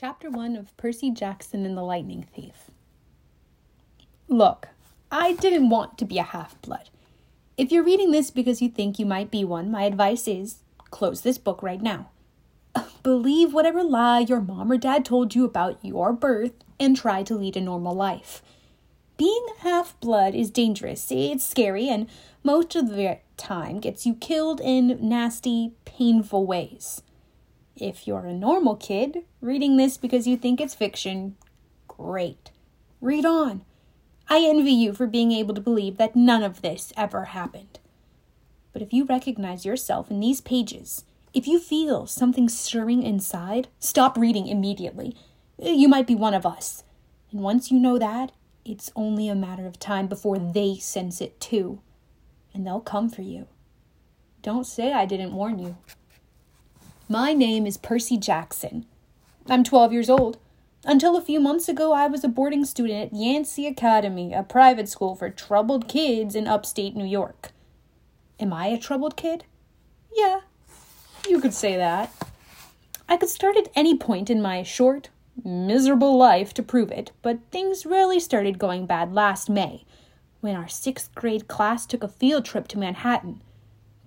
Chapter 1 of Percy Jackson and the Lightning Thief. Look, I didn't want to be a half blood. If you're reading this because you think you might be one, my advice is close this book right now. Believe whatever lie your mom or dad told you about your birth and try to lead a normal life. Being a half blood is dangerous, it's scary, and most of the time gets you killed in nasty, painful ways. If you're a normal kid, reading this because you think it's fiction, great. Read on. I envy you for being able to believe that none of this ever happened. But if you recognize yourself in these pages, if you feel something stirring inside, stop reading immediately. You might be one of us. And once you know that, it's only a matter of time before they sense it too. And they'll come for you. Don't say I didn't warn you. My name is Percy Jackson. I'm 12 years old. Until a few months ago, I was a boarding student at Yancey Academy, a private school for troubled kids in upstate New York. Am I a troubled kid? Yeah, you could say that. I could start at any point in my short, miserable life to prove it, but things really started going bad last May when our sixth grade class took a field trip to Manhattan.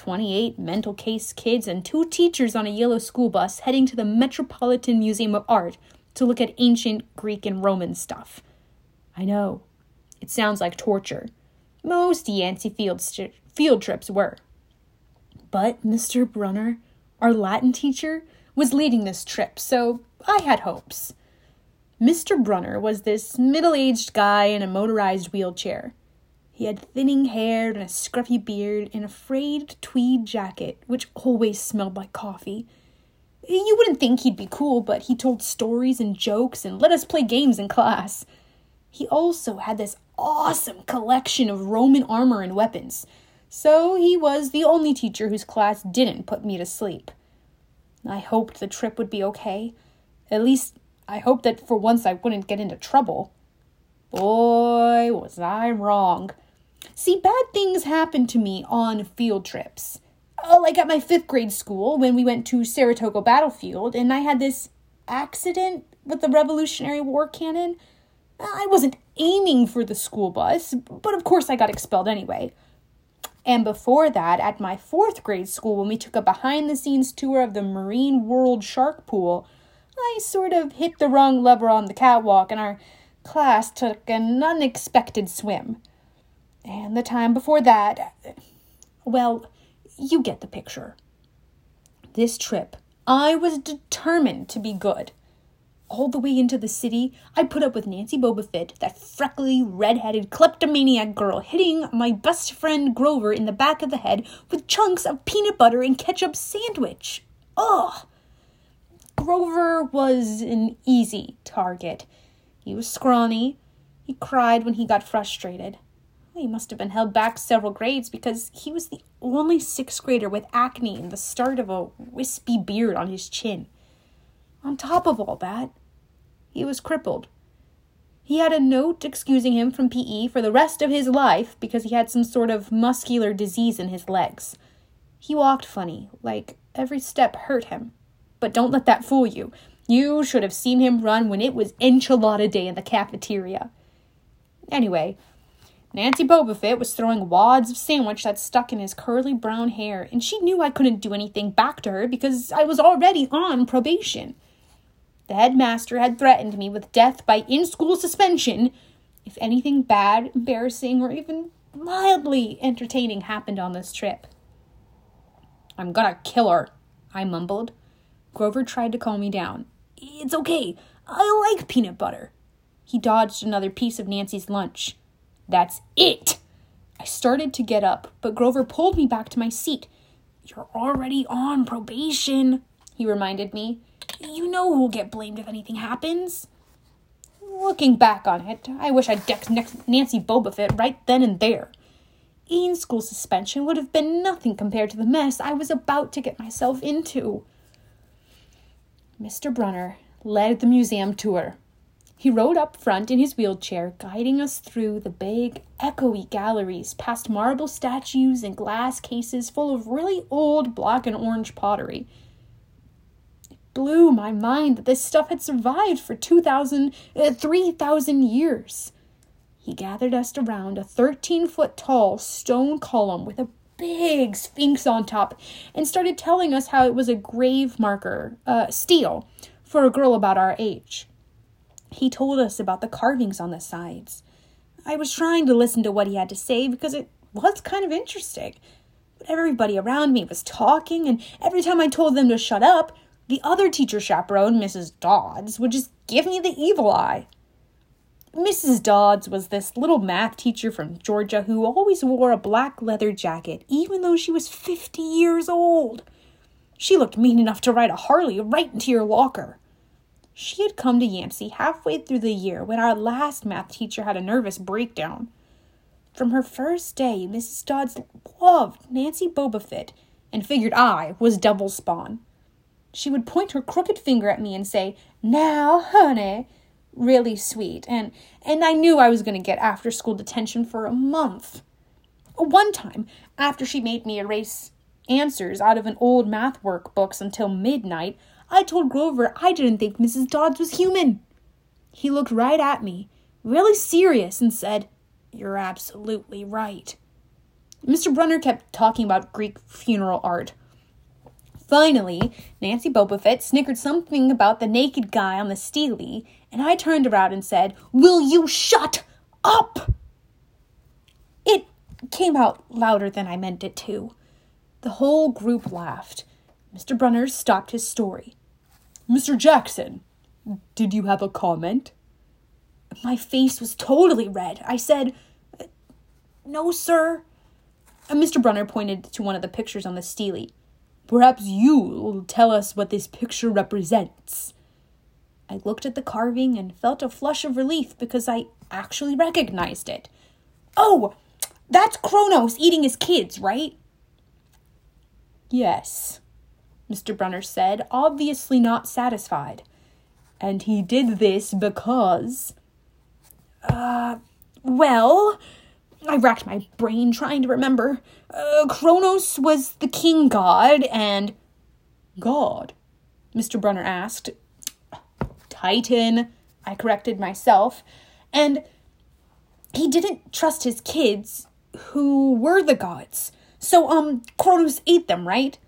28 mental case kids, and two teachers on a yellow school bus heading to the Metropolitan Museum of Art to look at ancient Greek and Roman stuff. I know, it sounds like torture. Most Yancey field, st- field trips were. But Mr. Brunner, our Latin teacher, was leading this trip, so I had hopes. Mr. Brunner was this middle aged guy in a motorized wheelchair. He had thinning hair and a scruffy beard and a frayed tweed jacket, which always smelled like coffee. You wouldn't think he'd be cool, but he told stories and jokes and let us play games in class. He also had this awesome collection of Roman armor and weapons, so he was the only teacher whose class didn't put me to sleep. I hoped the trip would be okay. At least, I hoped that for once I wouldn't get into trouble. Boy, was I wrong. See, bad things happen to me on field trips. Uh, like at my fifth grade school when we went to Saratoga Battlefield and I had this accident with the Revolutionary War cannon. I wasn't aiming for the school bus, but of course I got expelled anyway. And before that, at my fourth grade school, when we took a behind the scenes tour of the Marine World Shark Pool, I sort of hit the wrong lever on the catwalk and our class took an unexpected swim. And the time before that, well, you get the picture. This trip, I was determined to be good. All the way into the city, I put up with Nancy Bobofit, that freckly, red-headed kleptomaniac girl, hitting my best friend Grover in the back of the head with chunks of peanut butter and ketchup sandwich. Ugh! Grover was an easy target. He was scrawny. He cried when he got frustrated. He must have been held back several grades because he was the only sixth grader with acne and the start of a wispy beard on his chin. On top of all that, he was crippled. He had a note excusing him from PE for the rest of his life because he had some sort of muscular disease in his legs. He walked funny, like every step hurt him. But don't let that fool you. You should have seen him run when it was enchilada day in the cafeteria. Anyway, Nancy Bobofit was throwing wads of sandwich that stuck in his curly brown hair, and she knew I couldn't do anything back to her because I was already on probation. The headmaster had threatened me with death by in school suspension if anything bad, embarrassing, or even mildly entertaining happened on this trip. I'm gonna kill her, I mumbled. Grover tried to calm me down. It's okay. I like peanut butter. He dodged another piece of Nancy's lunch. That's it. I started to get up, but Grover pulled me back to my seat. You're already on probation, he reminded me. You know who'll get blamed if anything happens. Looking back on it, I wish I'd decked Nancy Bobofit right then and there. In school suspension would have been nothing compared to the mess I was about to get myself into. Mr. Brunner led the museum tour. He rode up front in his wheelchair, guiding us through the big, echoey galleries, past marble statues and glass cases full of really old black and orange pottery. It blew my mind that this stuff had survived for 2,000, uh, 3,000 years. He gathered us around a 13 foot tall stone column with a big sphinx on top and started telling us how it was a grave marker, uh, stele, for a girl about our age. He told us about the carvings on the sides. I was trying to listen to what he had to say because it was kind of interesting. But everybody around me was talking, and every time I told them to shut up, the other teacher chaperone, Mrs. Dodds, would just give me the evil eye. Mrs. Dodds was this little math teacher from Georgia who always wore a black leather jacket, even though she was 50 years old. She looked mean enough to ride a Harley right into your locker. She had come to Yancey halfway through the year when our last math teacher had a nervous breakdown. From her first day, Mrs. Dodds loved Nancy Bobofit and figured I was double spawn. She would point her crooked finger at me and say, Now, honey, really sweet, and and I knew I was going to get after school detention for a month. One time, after she made me erase answers out of an old math workbooks until midnight, I told Grover I didn't think Mrs. Dodds was human. He looked right at me, really serious, and said, You're absolutely right. Mr. Brunner kept talking about Greek funeral art. Finally, Nancy Bobofit snickered something about the naked guy on the stele, and I turned around and said, Will you shut up? It came out louder than I meant it to. The whole group laughed. Mr. Brunner stopped his story. Mr. Jackson, did you have a comment? My face was totally red. I said, No, sir. And Mr. Brunner pointed to one of the pictures on the stele. Perhaps you'll tell us what this picture represents. I looked at the carving and felt a flush of relief because I actually recognized it. Oh, that's Kronos eating his kids, right? Yes, Mr. Brunner said, obviously not satisfied. And he did this because. Uh, well, I racked my brain trying to remember. Uh, Kronos was the king god, and. God? Mr. Brunner asked. Titan, I corrected myself. And he didn't trust his kids, who were the gods. So, um, Kronos ate them, right?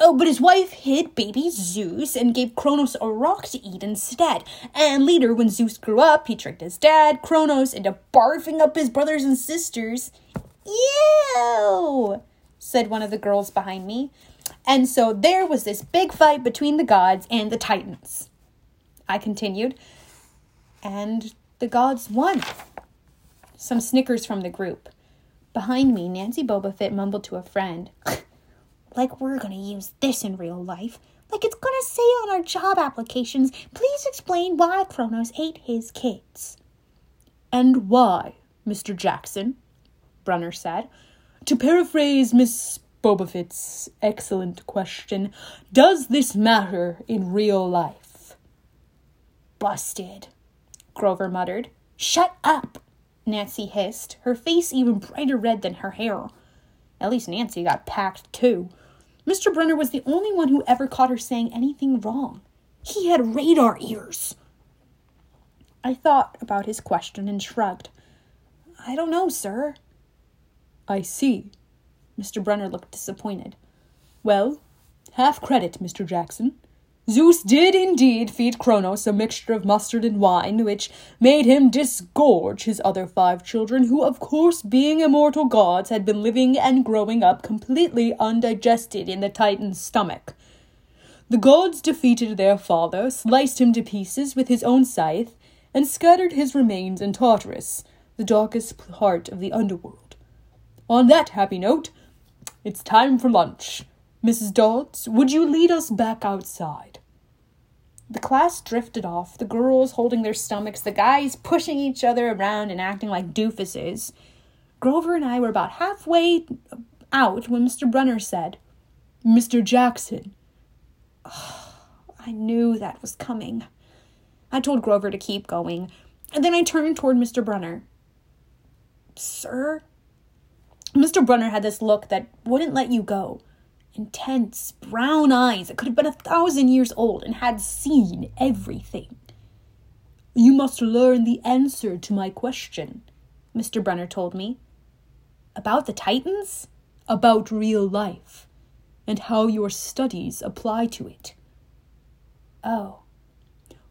Oh, but his wife hid baby Zeus and gave Kronos a rock to eat instead. And later, when Zeus grew up, he tricked his dad, Kronos, into barfing up his brothers and sisters. Ew! said one of the girls behind me. And so there was this big fight between the gods and the Titans. I continued. And the gods won. Some snickers from the group. Behind me, Nancy Bobofit mumbled to a friend. like we're gonna use this in real life. Like it's gonna say on our job applications, please explain why Kronos ate his kids. And why, Mr. Jackson? Brunner said. To paraphrase Miss Bobofit's excellent question, does this matter in real life? Busted, Grover muttered. Shut up, Nancy hissed, her face even brighter red than her hair. At least Nancy got packed, too. Mr. Brunner was the only one who ever caught her saying anything wrong. He had radar ears. I thought about his question and shrugged. I don't know, sir. I see. Mr. Brunner looked disappointed. Well, half credit, Mr. Jackson. Zeus did indeed feed Kronos a mixture of mustard and wine, which made him disgorge his other five children, who, of course, being immortal gods, had been living and growing up completely undigested in the Titan's stomach. The gods defeated their father, sliced him to pieces with his own scythe, and scattered his remains in Tartarus, the darkest part of the underworld. On that happy note, it's time for lunch. Mrs. Dodds, would you lead us back outside? The class drifted off, the girls holding their stomachs, the guys pushing each other around and acting like doofuses. Grover and I were about halfway out when Mr. Brunner said, Mr. Jackson. Oh, I knew that was coming. I told Grover to keep going, and then I turned toward Mr. Brunner. Sir? Mr. Brunner had this look that wouldn't let you go. Intense brown eyes that could have been a thousand years old and had seen everything. You must learn the answer to my question, Mr. Brunner told me. About the Titans? About real life, and how your studies apply to it. Oh.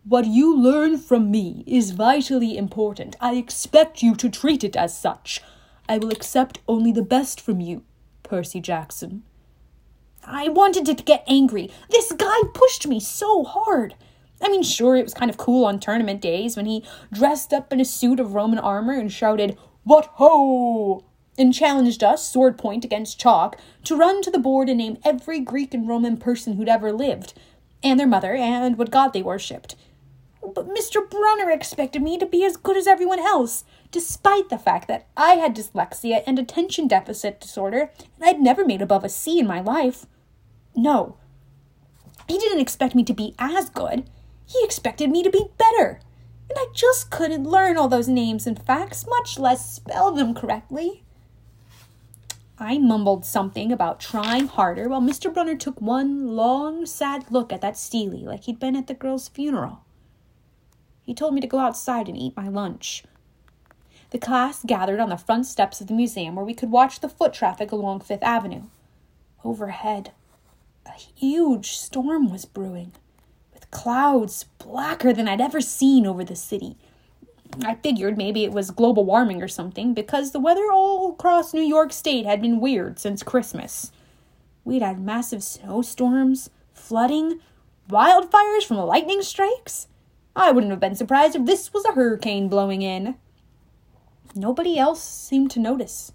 What you learn from me is vitally important. I expect you to treat it as such. I will accept only the best from you, Percy Jackson. I wanted to get angry. This guy pushed me so hard. I mean, sure, it was kind of cool on tournament days when he dressed up in a suit of Roman armor and shouted, What ho! and challenged us, sword point against chalk, to run to the board and name every Greek and Roman person who'd ever lived, and their mother, and what god they worshipped. But Mr. Brunner expected me to be as good as everyone else, despite the fact that I had dyslexia and attention deficit disorder, and I'd never made above a C in my life. No. He didn't expect me to be as good. He expected me to be better. And I just couldn't learn all those names and facts, much less spell them correctly. I mumbled something about trying harder while Mr. Brunner took one long, sad look at that stele like he'd been at the girl's funeral. He told me to go outside and eat my lunch. The class gathered on the front steps of the museum where we could watch the foot traffic along Fifth Avenue. Overhead, a huge storm was brewing with clouds blacker than I'd ever seen over the city. I figured maybe it was global warming or something because the weather all across New York State had been weird since Christmas. We'd had massive snowstorms, flooding, wildfires from lightning strikes. I wouldn't have been surprised if this was a hurricane blowing in. Nobody else seemed to notice.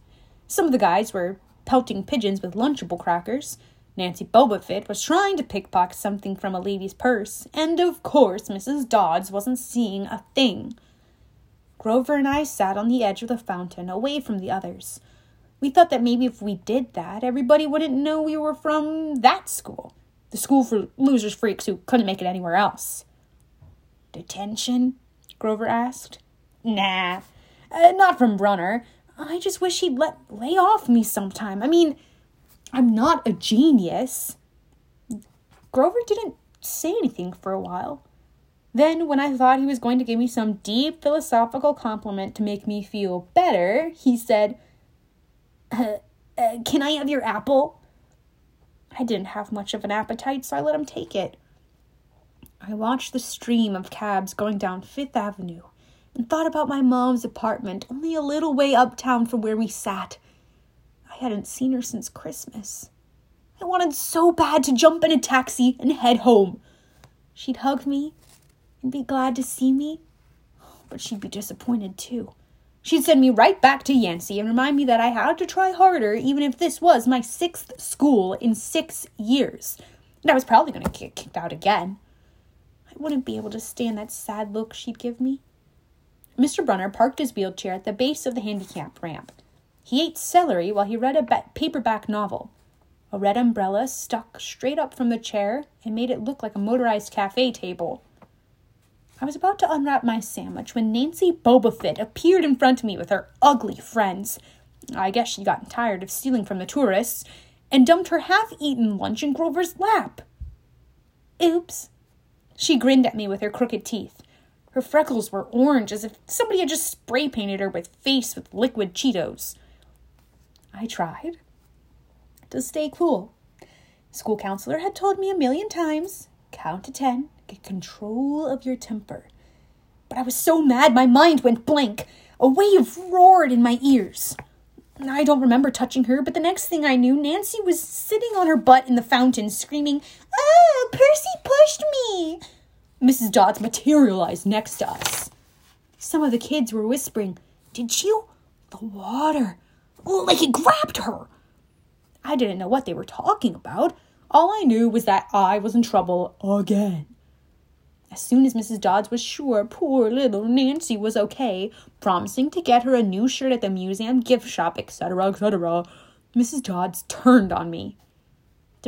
Some of the guys were pelting pigeons with Lunchable crackers. Nancy Bobofit was trying to pickpocket something from a lady's purse, and of course Mrs. Dodds wasn't seeing a thing. Grover and I sat on the edge of the fountain, away from the others. We thought that maybe if we did that, everybody wouldn't know we were from that school, the school for losers freaks who couldn't make it anywhere else. Detention? Grover asked. Nah, uh, not from Brunner. I just wish he'd let lay off me sometime. I mean, I'm not a genius. Grover didn't say anything for a while. Then, when I thought he was going to give me some deep philosophical compliment to make me feel better, he said, uh, uh, Can I have your apple? I didn't have much of an appetite, so I let him take it. I watched the stream of cabs going down Fifth Avenue and thought about my mom's apartment only a little way uptown from where we sat I hadn't seen her since Christmas. I wanted so bad to jump in a taxi and head home. She'd hug me and be glad to see me, but she'd be disappointed too. She'd send me right back to Yancey and remind me that I had to try harder, even if this was my sixth school in six years. And I was probably going to get kicked out again. I wouldn't be able to stand that sad look she'd give me. Mr. Brunner parked his wheelchair at the base of the handicap ramp. He ate celery while he read a paperback novel. A red umbrella stuck straight up from the chair and made it look like a motorized cafe table. I was about to unwrap my sandwich when Nancy Bobofit appeared in front of me with her ugly friends. I guess she'd gotten tired of stealing from the tourists and dumped her half eaten lunch in Grover's lap. Oops. She grinned at me with her crooked teeth. Her freckles were orange as if somebody had just spray painted her with face with liquid Cheetos. I tried to stay cool. School counselor had told me a million times count to ten, get control of your temper. But I was so mad my mind went blank. A wave roared in my ears. I don't remember touching her, but the next thing I knew, Nancy was sitting on her butt in the fountain, screaming, Oh, Percy pushed me! Mrs. Dodds materialized next to us. Some of the kids were whispering, Did you? The water like it grabbed her. I didn't know what they were talking about. All I knew was that I was in trouble again. As soon as Mrs. Dodds was sure poor little Nancy was okay, promising to get her a new shirt at the museum gift shop, etc., etc., Mrs. Dodds turned on me.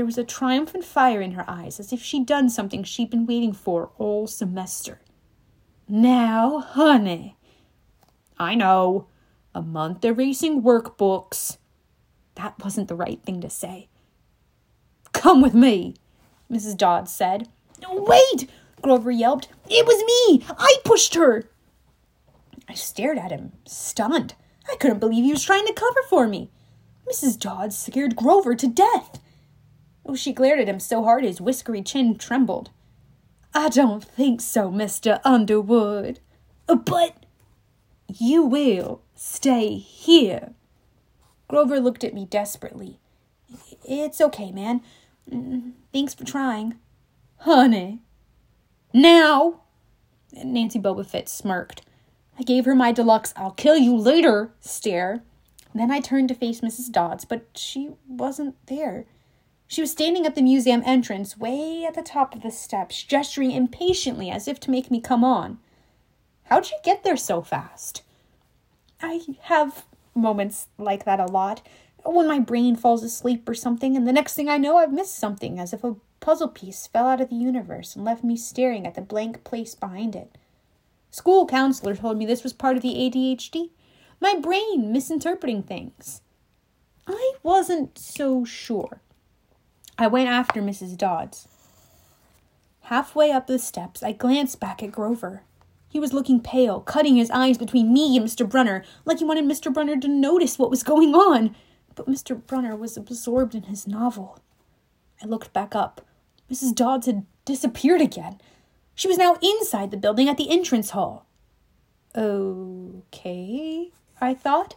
There was a triumphant fire in her eyes, as if she'd done something she'd been waiting for all semester. Now, honey. I know, a month erasing workbooks. That wasn't the right thing to say. Come with me, Mrs. Dodds said. Wait! Grover yelped. It was me! I pushed her! I stared at him, stunned. I couldn't believe he was trying to cover for me. Mrs. Dodds scared Grover to death. Oh, she glared at him so hard his whiskery chin trembled. I don't think so, Mr. Underwood. Uh, but you will stay here. Grover looked at me desperately. It's okay, man. Thanks for trying. Honey. Now! Nancy Bobofit smirked. I gave her my deluxe I'll kill you later stare. Then I turned to face Mrs. Dodds, but she wasn't there. She was standing at the museum entrance, way at the top of the steps, gesturing impatiently as if to make me come on. How'd you get there so fast? I have moments like that a lot. When my brain falls asleep or something, and the next thing I know, I've missed something, as if a puzzle piece fell out of the universe and left me staring at the blank place behind it. School counselor told me this was part of the ADHD. My brain misinterpreting things. I wasn't so sure. I went after Mrs. Dodds. Halfway up the steps, I glanced back at Grover. He was looking pale, cutting his eyes between me and Mr. Brunner, like he wanted Mr. Brunner to notice what was going on. But Mr. Brunner was absorbed in his novel. I looked back up. Mrs. Dodds had disappeared again. She was now inside the building at the entrance hall. Okay, I thought.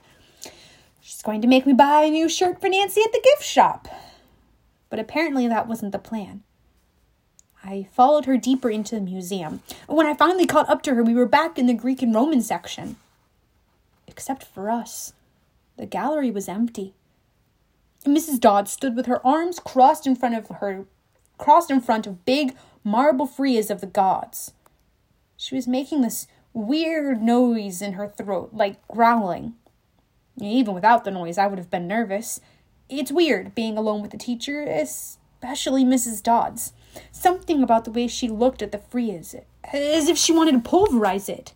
She's going to make me buy a new shirt for Nancy at the gift shop. But apparently that wasn't the plan. I followed her deeper into the museum. When I finally caught up to her, we were back in the Greek and Roman section. Except for us, the gallery was empty. Mrs. Dodd stood with her arms crossed in front of her, crossed in front of big marble frieze of the gods. She was making this weird noise in her throat, like growling. Even without the noise, I would have been nervous. It's weird being alone with the teacher, especially Mrs. Dodds. Something about the way she looked at the frieze, as if she wanted to pulverize it.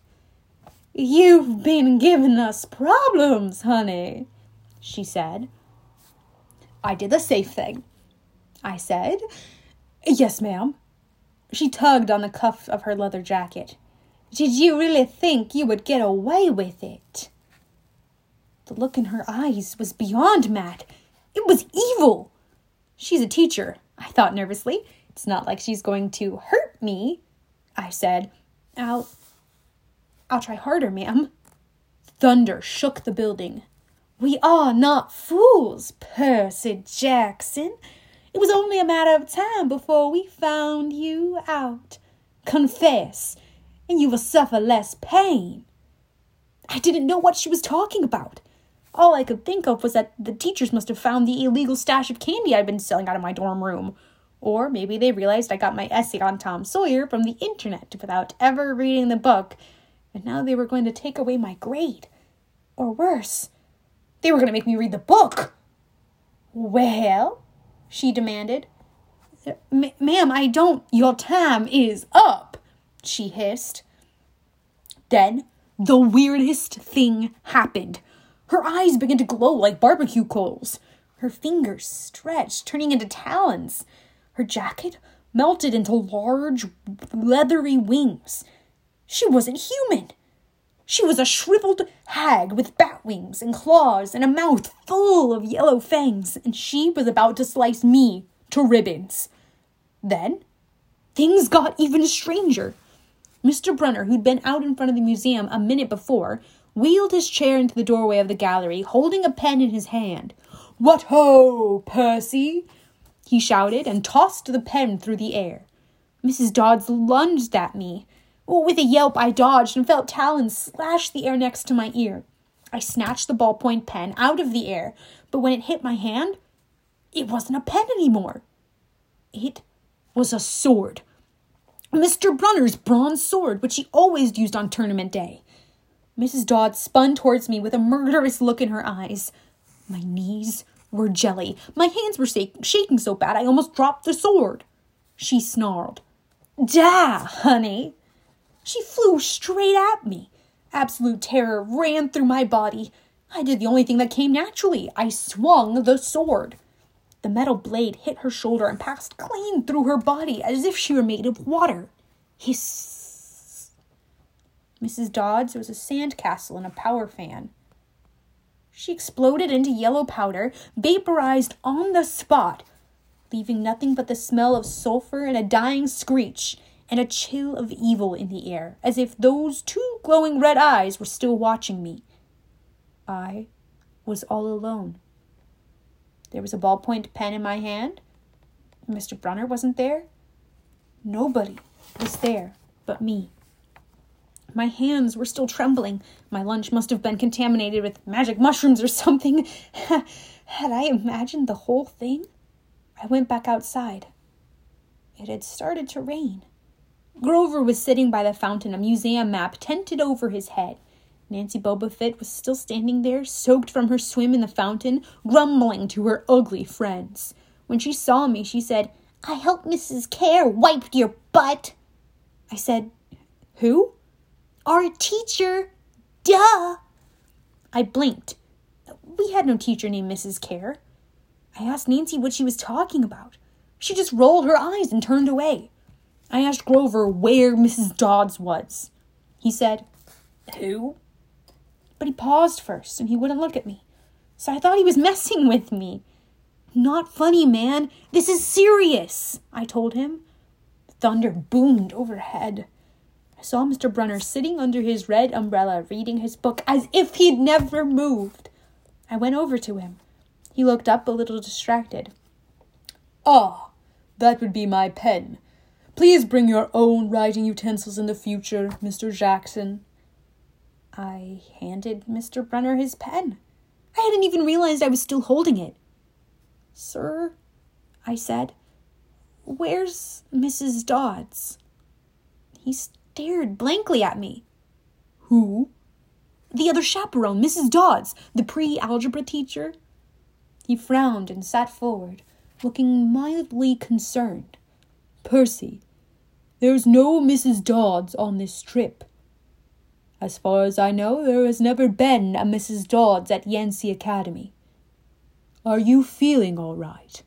You've been giving us problems, honey, she said. I did the safe thing. I said, Yes, ma'am. She tugged on the cuff of her leather jacket. Did you really think you would get away with it? The look in her eyes was beyond mad. It was evil. She's a teacher, I thought nervously. It's not like she's going to hurt me. I said, I'll. I'll try harder, ma'am. Thunder shook the building. We are not fools, Percy Jackson. It was only a matter of time before we found you out. Confess, and you will suffer less pain. I didn't know what she was talking about. All I could think of was that the teachers must have found the illegal stash of candy I'd been selling out of my dorm room. Or maybe they realized I got my essay on Tom Sawyer from the internet without ever reading the book, and now they were going to take away my grade. Or worse, they were going to make me read the book. Well, she demanded. Ma'am, I don't. Your time is up, she hissed. Then the weirdest thing happened. Her eyes began to glow like barbecue coals. Her fingers stretched, turning into talons. Her jacket melted into large, leathery wings. She wasn't human. She was a shriveled hag with bat wings and claws and a mouth full of yellow fangs, and she was about to slice me to ribbons. Then, things got even stranger. Mr. Brunner, who'd been out in front of the museum a minute before, wheeled his chair into the doorway of the gallery, holding a pen in his hand. What ho, Percy! he shouted and tossed the pen through the air. Mrs. Dodds lunged at me. Oh, with a yelp, I dodged and felt talons slash the air next to my ear. I snatched the ballpoint pen out of the air, but when it hit my hand, it wasn't a pen anymore. It was a sword. Mr. Brunner's bronze sword, which he always used on tournament day. Mrs. Dodd spun towards me with a murderous look in her eyes. My knees were jelly. My hands were shaking so bad I almost dropped the sword. She snarled. Da, honey. She flew straight at me. Absolute terror ran through my body. I did the only thing that came naturally. I swung the sword. The metal blade hit her shoulder and passed clean through her body as if she were made of water. Hiss. Mrs. Dodds was a sandcastle and a power fan. She exploded into yellow powder, vaporized on the spot, leaving nothing but the smell of sulfur and a dying screech and a chill of evil in the air, as if those two glowing red eyes were still watching me. I was all alone. There was a ballpoint pen in my hand. Mr. Brunner wasn't there. Nobody was there but me. My hands were still trembling. My lunch must have been contaminated with magic mushrooms or something. had I imagined the whole thing? I went back outside. It had started to rain. Grover was sitting by the fountain, a museum map tented over his head. Nancy Bobofit was still standing there, soaked from her swim in the fountain, grumbling to her ugly friends. When she saw me, she said, I hope Mrs. Kerr wiped your butt. I said, Who? Our teacher. Duh. I blinked. We had no teacher named Mrs. Kerr. I asked Nancy what she was talking about. She just rolled her eyes and turned away. I asked Grover where Mrs. Dodds was. He said, Who? But he paused first and he wouldn't look at me. So I thought he was messing with me. Not funny, man. This is serious, I told him. Thunder boomed overhead. I saw Mr. Brunner sitting under his red umbrella reading his book as if he'd never moved. I went over to him. He looked up a little distracted. Ah, that would be my pen. Please bring your own writing utensils in the future, Mr. Jackson. I handed Mr. Brunner his pen. I hadn't even realized I was still holding it. Sir, I said, where's Mrs. Dodds? He stared blankly at me. Who? The other chaperone, Mrs. Dodds, the pre algebra teacher. He frowned and sat forward, looking mildly concerned. Percy, there's no Mrs. Dodds on this trip. As far as I know, there has never been a Mrs. Dodds at Yancey Academy. Are you feeling all right?